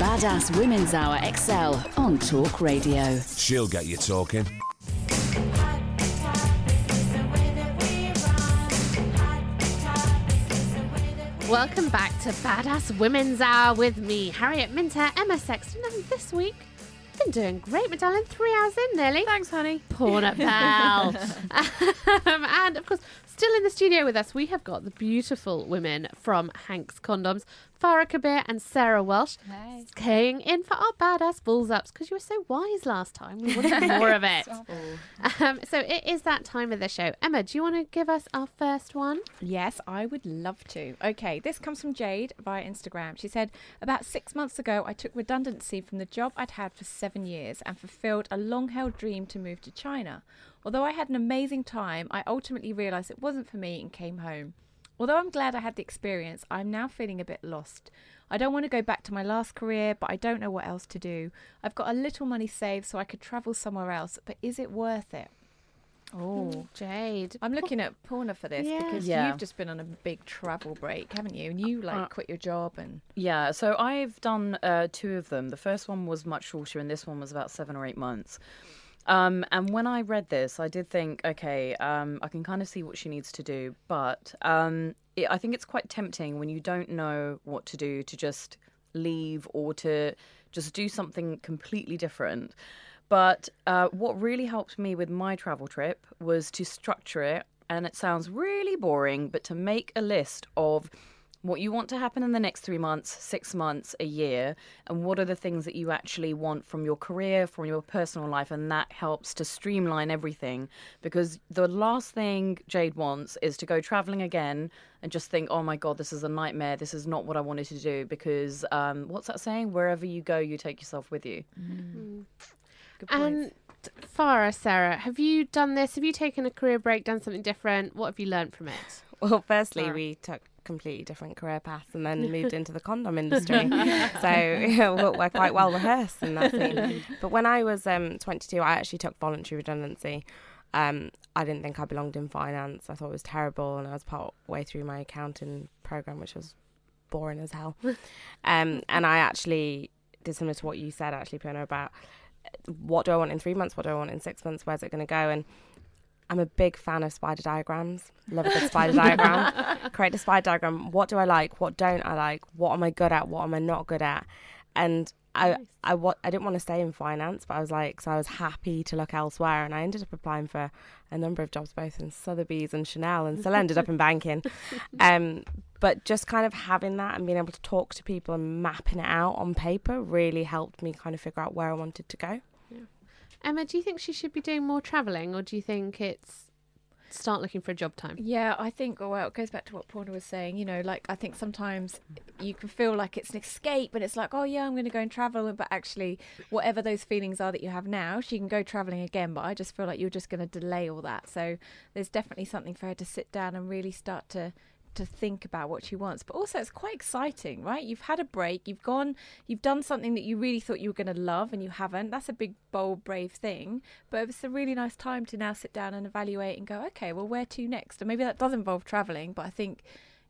Badass Women's Hour XL on Talk Radio. She'll get you talking. Welcome back to Badass Women's Hour with me, Harriet Minter, Emma Sexton, and this week, been doing great, Medallion. Three hours in nearly. Thanks, honey. Porn pal. um, and of course, still in the studio with us, we have got the beautiful women from HANX Condoms, Farah Kabir and Sarah Welsh, Hey. staying in for our badass balls ups because you were so wise last time. We wanted more of it. Um, so it is that time of the show. Emma, do you want to give us our first one? Yes, I would love to. Okay, this comes from Jade via Instagram. She said, About six months ago, I took redundancy from the job I'd had for seven years and fulfilled a long held dream to move to China. Although I had an amazing time, I ultimately realised it wasn't for me and came home. Although I'm glad I had the experience, I'm now feeling a bit lost. I don't want to go back to my last career, but I don't know what else to do. I've got a little money saved so I could travel somewhere else, but is it worth it? Oh, Jade. I'm looking at Poorna for this Yeah. because Yeah. you've just been on a big travel break, haven't you? And you like Uh, quit your job and Yeah, so I've done uh, two of them. The first one was much shorter, and this one was about seven or eight months. Um, and when I read this, I did think, okay, um, I can kind of see what she needs to do, but um, it, I think it's quite tempting when you don't know what to do to just leave or to just do something completely different. But uh, what really helped me with my travel trip was to structure it, and it sounds really boring, but to make a list of what you want to happen in the next three months, six months, a year, and what are the things that you actually want from your career, from your personal life, and that helps to streamline everything. Because the last thing Jade wants is to go traveling again and just think, oh my God, this is a nightmare. This is not what I wanted to do. Because um, what's that saying? Wherever you go, you take yourself with you. good points. And Farah, Sarah, have you done this? Have you taken a career break, done something different? What have you learned from it? Well, firstly, Sorry. we took completely different career paths and then moved into the condom industry. so we're, quite well rehearsed in that scene. But when I was um, 22, I actually took voluntary redundancy. Um, I didn't think I belonged in finance. I thought it was terrible, and I was part way through my accounting program, which was boring as hell. Um, and I actually did similar to what you said, actually, Piano, about uh, what do I want in three months? What do I want in six months? Where's it going to go? And I'm a big fan of spider diagrams. Love a good spider diagram. Create a spider diagram. What do I like? What don't I like? What am I good at? What am I not good at? And I, I, wa- I didn't want to stay in finance, but I was like, so I was happy to look elsewhere, and I ended up applying for a number of jobs, both in Sotheby's and Chanel, and still ended up in banking. Um, but just kind of having that and being able to talk to people and mapping it out on paper really helped me kind of figure out where I wanted to go. Emma, do you think she should be doing more travelling, or do you think it's start looking for a job time? Yeah, I think, oh, well, it goes back to what Poorna was saying. You know, like, I think sometimes you can feel like it's an escape and it's like, oh, yeah, I'm going to go and travel. But actually, whatever those feelings are that you have now, she can go traveling again. But I just feel like you're just going to delay all that. So there's definitely something for her to sit down and really start to to think about what she wants but also it's quite exciting right? You've had a break you've gone you've done something that you really thought you were going to love and you haven't. That's a big bold brave thing but it's a really nice time to now sit down and evaluate and go okay well where to next? And maybe that does involve traveling but i think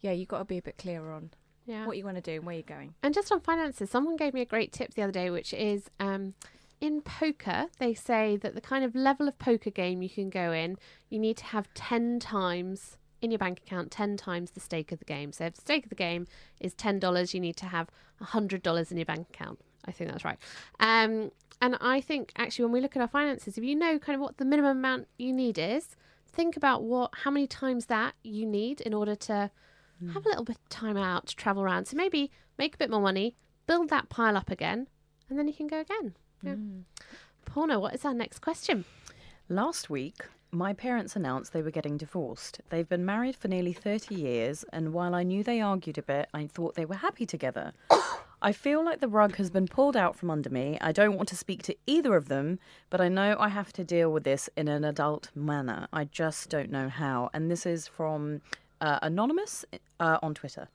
yeah you've got to be a bit clearer on Yeah. what you want to do and where you're going. And just on finances, someone gave me a great tip the other day, which is um, in poker, they say that the kind of level of poker game you can go in, you need to have 10 times in your bank account 10 times the stake of the game. So if the stake of the game is $10, you need to have $100 in your bank account. I think that's right. Um, and I think actually when we look at our finances, if you know kind of what the minimum amount you need is, think about what how many times that you need in order to have a little bit of time out to travel around. So maybe make a bit more money, build that pile up again, and then you can go again. Yeah. Poorna, what is our next question? Last week, my parents announced they were getting divorced. They've been married for nearly 30 years, and while I knew they argued a bit, I thought they were happy together. I feel like the rug has been pulled out from under me. I don't want to speak to either of them, but I know I have to deal with this in an adult manner. I just don't know how. And this is from uh, Anonymous uh, on Twitter.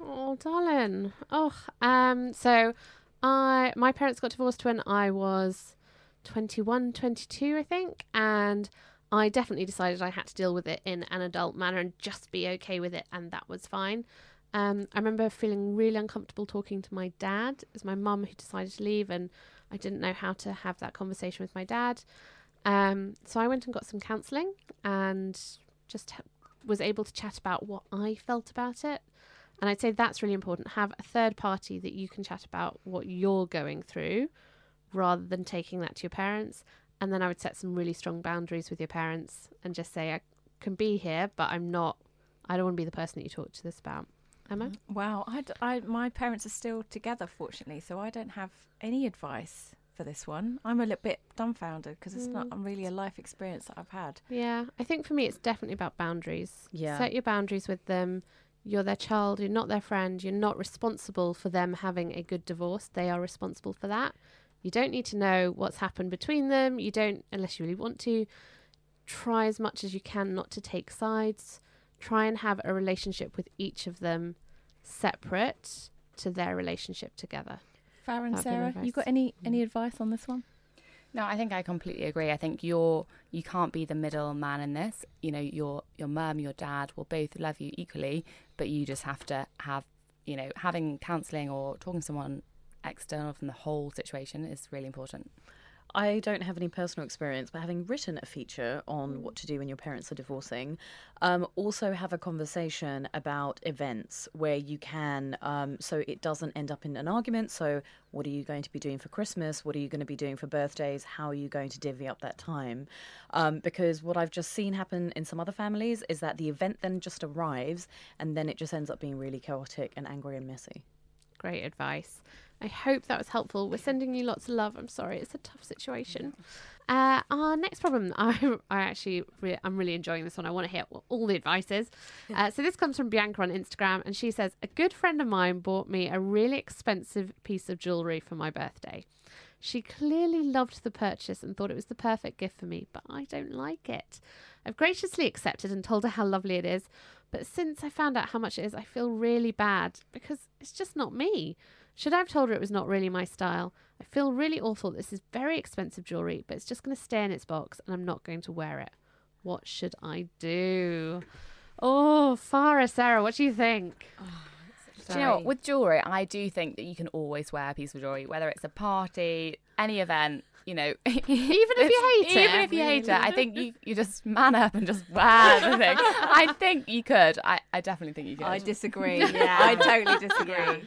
Oh, darling. Oh, um, so I my parents got divorced when I was 21, 22, I think, and I definitely decided I had to deal with it in an adult manner and just be okay with it, and that was fine. Um, I remember feeling really uncomfortable talking to my dad. It was my mum who decided to leave, and I didn't know how to have that conversation with my dad. Um, so I went and got some counselling and just was able to chat about what I felt about it. And I'd say that's really important. Have a third party that you can chat about what you're going through rather than taking that to your parents. And then I would set some really strong boundaries with your parents and just say, I can be here, but I'm not, I don't want to be the person that you talk to this about. Emma? Mm-hmm. Wow, I, I- my parents are still together, fortunately, so I don't have any advice for this one. I'm a little bit dumbfounded because it's not mm. really a life experience that I've had. Yeah, I think for me, it's definitely about boundaries. Yeah. Set your boundaries with them. You're their child, you're not their friend, you're not responsible for them having a good divorce. They are responsible for that. You don't need to know what's happened between them. You don't, unless you really want to. Try as much as you can not to take sides. Try and have a relationship with each of them separate to their relationship together. Farah and That'd Sarah, you got any mm-hmm. any advice on this one? No, I think I completely agree. I think you're you can't be the middle man in this. You know, your your mum, your dad will both love you equally, but you just have to have you know having counselling or talking to someone external from the whole situation is really important. I don't have any personal experience, but having written a feature on what to do when your parents are divorcing, um, also have a conversation about events where you can, um, so it doesn't end up in an argument. So, what are you going to be doing for Christmas? What are you going to be doing for birthdays? How are you going to divvy up that time? Um, because what I've just seen happen in some other families is that the event then just arrives and then it just ends up being really chaotic and angry and messy. Great advice. I hope that was helpful. We're sending you lots of love. I'm sorry, it's a tough situation. Uh, our next problem, I, I actually, re- I'm really enjoying this one. I want to hear what all the advice is. Uh, so this comes from Bianca on Instagram, and she says, "A good friend of mine bought me a really expensive piece of jewelry for my birthday. She clearly loved the purchase and thought it was the perfect gift for me, but I don't like it. I've graciously accepted and told her how lovely it is, but since I found out how much it is, I feel really bad because it's just not me. Should I have told her it was not really my style? I feel really awful. This is very expensive jewelry, but it's just going to stay in its box and I'm not going to wear it. What should I do? Oh, Farah, Sarah, what do you think? Oh, do you know what? With jewellery, I do think that you can always wear a piece of jewellery, whether it's a party, any event, you know. even if you hate it. Even if you hate it, I think you, you just man up and just wear the thing. I think you could. I, I definitely think you could. I disagree. yeah, I totally disagree.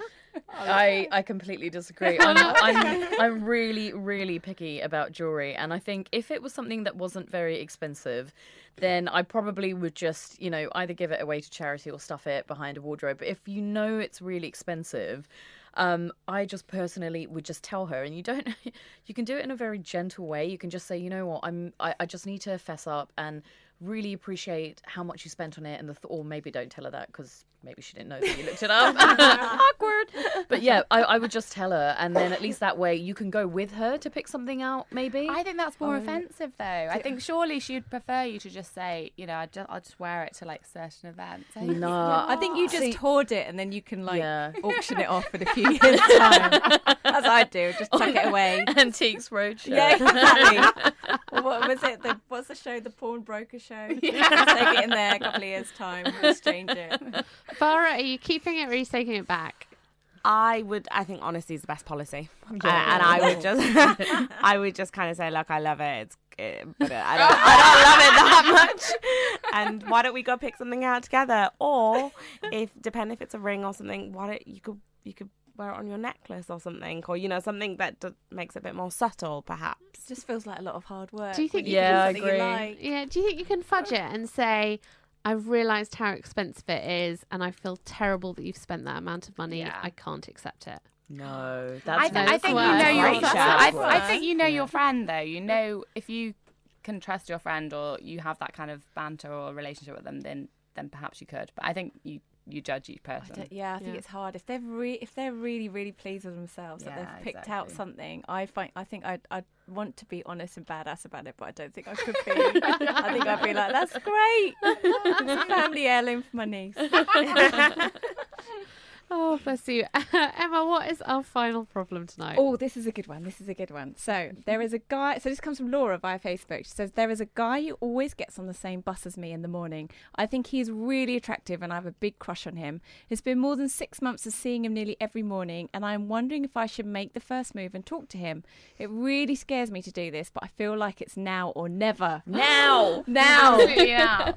I, I completely disagree. I'm, I'm, I'm really, really picky about jewelry. And I think if it was something that wasn't very expensive, then I probably would just, you know, either give it away to charity or stuff it behind a wardrobe. But if you know it's really expensive, um, I just personally would just tell her, and you don't, you can do it in a very gentle way. You can just say, you know what, I'm, I, I just need to fess up and really appreciate how much you spent on it, and the, th- or maybe don't tell her that because maybe she didn't know that you looked it up. Awkward. But yeah, I, I would just tell her, and then at least that way you can go with her to pick something out. Maybe. I think that's more um, offensive, though. I think surely she'd prefer you to just say, you know, I just, I'll just wear it to like certain events. I think- No, I think you just See- hoard it and then you can like Yeah. auction it off in a few years' time. As I do, just chuck it away. Antiques Roadshow. Yeah, exactly. Or what was it? The, what's the show? The Pawnbroker Show. Just take it in there a couple of years' time, exchange it. Farah, are you keeping it or are you taking it back? I would. I think honesty is the best policy, Uh, and I would just, I would just kind of say, look, I love it. It's it, but I don't, I don't love it that much. And why don't we go pick something out together? Or if depending if it's a ring or something, why don't you could you could wear it on your necklace or something, or you know something that d- makes it a bit more subtle, perhaps. just feels like a lot of hard work. Do you think when you can- Yeah, I something you agree. like. Yeah, do you think you can fudge it and say, I've realised how expensive it is and I feel terrible that you've spent that amount of money. Yeah. I can't accept it. No, I, th- no, I that's think you know your. Fr- I, That's I think you know Yeah. your friend though. You know if you can trust your friend or you have that kind of banter or relationship with them, then then perhaps you could. But I think you you judge each person. don't- yeah, I think Yeah. it's hard if they're re- if they're really really pleased with themselves that they've picked out something. I find I think I'd, I'd want to be honest and badass about it, but I don't think I could be. I think I'd be like, that's great. It's a family heirloom for my niece. Oh, bless you. Emma, what is our final problem tonight? Oh, this is a good one. This is a good one. So there is a guy. So this comes from Laura via Facebook. She says there is a guy who always gets on the same bus as me in the morning. I think he is really attractive, and I have a big crush on him. It's been more than six months of seeing him nearly every morning, and I am wondering if I should make the first move and talk to him. It really scares me to do this, but I feel like it's now or never. now. Now. yeah.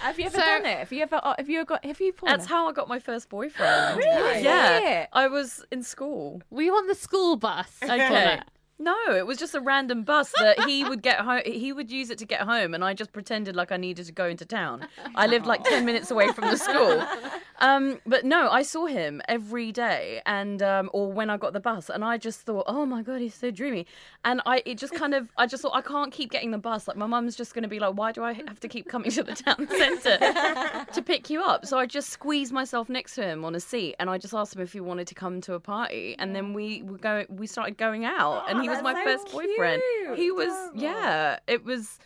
have you ever So- done it? Have you ever? uh, Have you ever got? Have you? Paula? That's how I got my first boyfriend. Really? Yeah. Yeah. I was in school. We on the school bus. Okay. No, it was just a random bus that he would get home. He would use it to get home, and I just pretended like I needed to go into town. I lived like ten minutes away from the school. Um, but no, I saw him every day, and um, or when I got the bus, and I just thought, oh my god, he's so dreamy. And I, it just kind of, I just thought I can't keep getting the bus. Like my mum's just going to be like, why do I have to keep coming to the town centre to pick you up? So I just squeezed myself next to him on a seat, and I just asked him if he wanted to come to a party, and then we were going, we started going out, and he was my that's first so boyfriend. He was, Adorable. yeah, it was.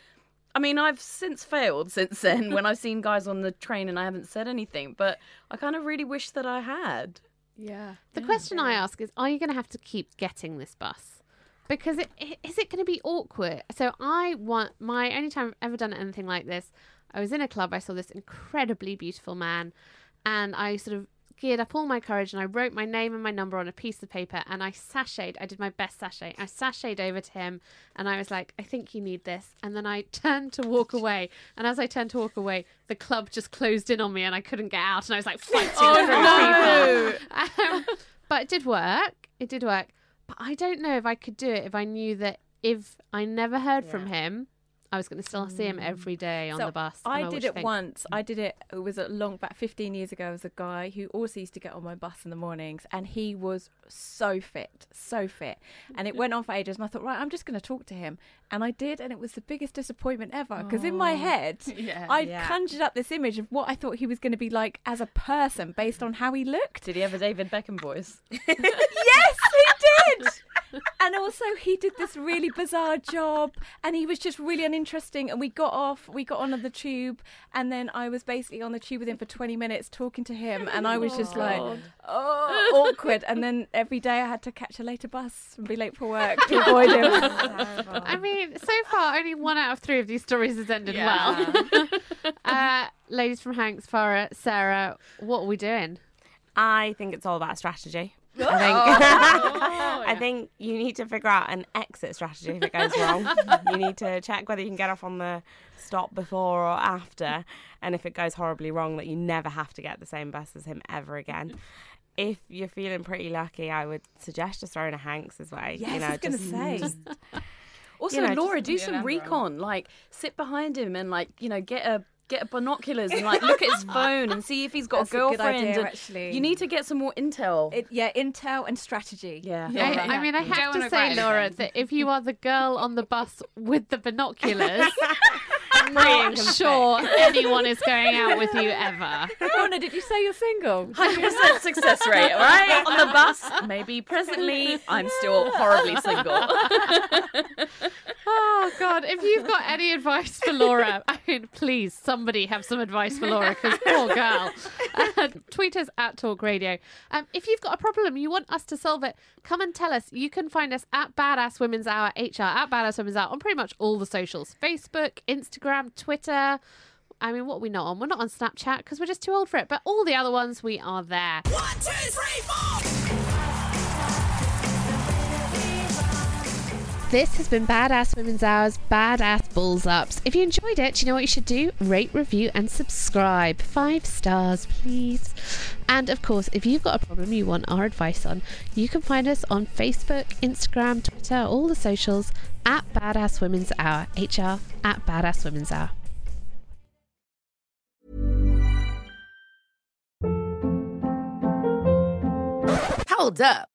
I mean, I've since failed since then when I've seen guys on the train and I haven't said anything, but I kind of really wish that I had. Yeah. The question I ask is Are you going to have to keep getting this bus? Because it, i- is it going to be awkward? So, I want my only time I've ever done anything like this, I was in a club, I saw this incredibly beautiful man, and I sort of geared up all my courage and I wrote my name and my number on a piece of paper and I sashayed. I did my best sashay. I sashayed over to him and I was like, I think you need this. And then I turned to walk away. And as I turned to walk away, the club just closed in on me and I couldn't get out. And I was like fighting through people. Um, but it did work. It did work. But I don't know if I could do it if I knew that if I never heard from him, I was going to still see him mm. every day on So the bus. I and did would it think, once. I mm. did it. It was a long back, fifteen years ago. There was a guy who also used to get on my bus in the mornings, and he was so fit, so fit. And it mm. went on for ages. And I thought, right, I'm just going to talk to him, and I did, and it was the biggest disappointment ever. Because in my oh. head, Yeah. I Yeah. conjured up this image of what I thought he was going to be like as a person based on how he looked. Did he have a David Beckham voice? yes, he did. And also, he did this really bizarre job, and he was just really uninteresting. And we got off, we got on the tube, and then I was basically on the tube with him for 20 minutes talking to him, and I was just like, oh, awkward. And then every day I had to catch a later bus and be late for work to avoid him. I mean, so far, only one out of three of these stories has ended well. uh, ladies from HANX, Farah, Sarah, what are we doing? I think it's all about strategy. I think oh, I think you need to figure out an exit strategy if it goes wrong. you need to check whether you can get off on the stop before or after, and if it goes horribly wrong, that you never have to get the same bus as him ever again. If you're feeling pretty lucky, I would suggest just throwing a HANX way. Yes, you know, I was going to just, say. just Also, You know, Laura, just do some recon. Like, sit behind him and like, you know, get a get binoculars and like look at his phone and see if he's got That's a a good girlfriend. idea, actually. You need to get some more intel. It, yeah, intel and strategy. yeah. I, I mean, I You have to say, regret Laura, anything. that if you are the girl on the bus with the binoculars, I'm not sure anyone is going out with you ever. Donna, did you say you're single? 100% success rate, all right? On the bus, maybe presently, I'm still horribly single. Oh God! If you've got any advice for Laura, I mean, please, somebody have some advice for Laura because poor girl. Uh, tweet us at Talk Radio. Um, if you've got a problem, you want us to solve it, come and tell us. You can find us at Badass Women's Hour HR at Badass Women's Hour on pretty much all the socials: Facebook, Instagram, Twitter. I mean, what are we not on? We're not on Snapchat because we're just too old for it. But all the other ones, we are there. One, two, three, four. This has been Badass Women's Hours, Badass Balls Ups. If you enjoyed it, you know what you should do? Rate, review, and subscribe. Five stars, please. And of course, if you've got a problem you want our advice on, you can find us on Facebook, Instagram, Twitter, all the socials at Badass Women's Hour. HR at Badass Women's Hour. Hold up.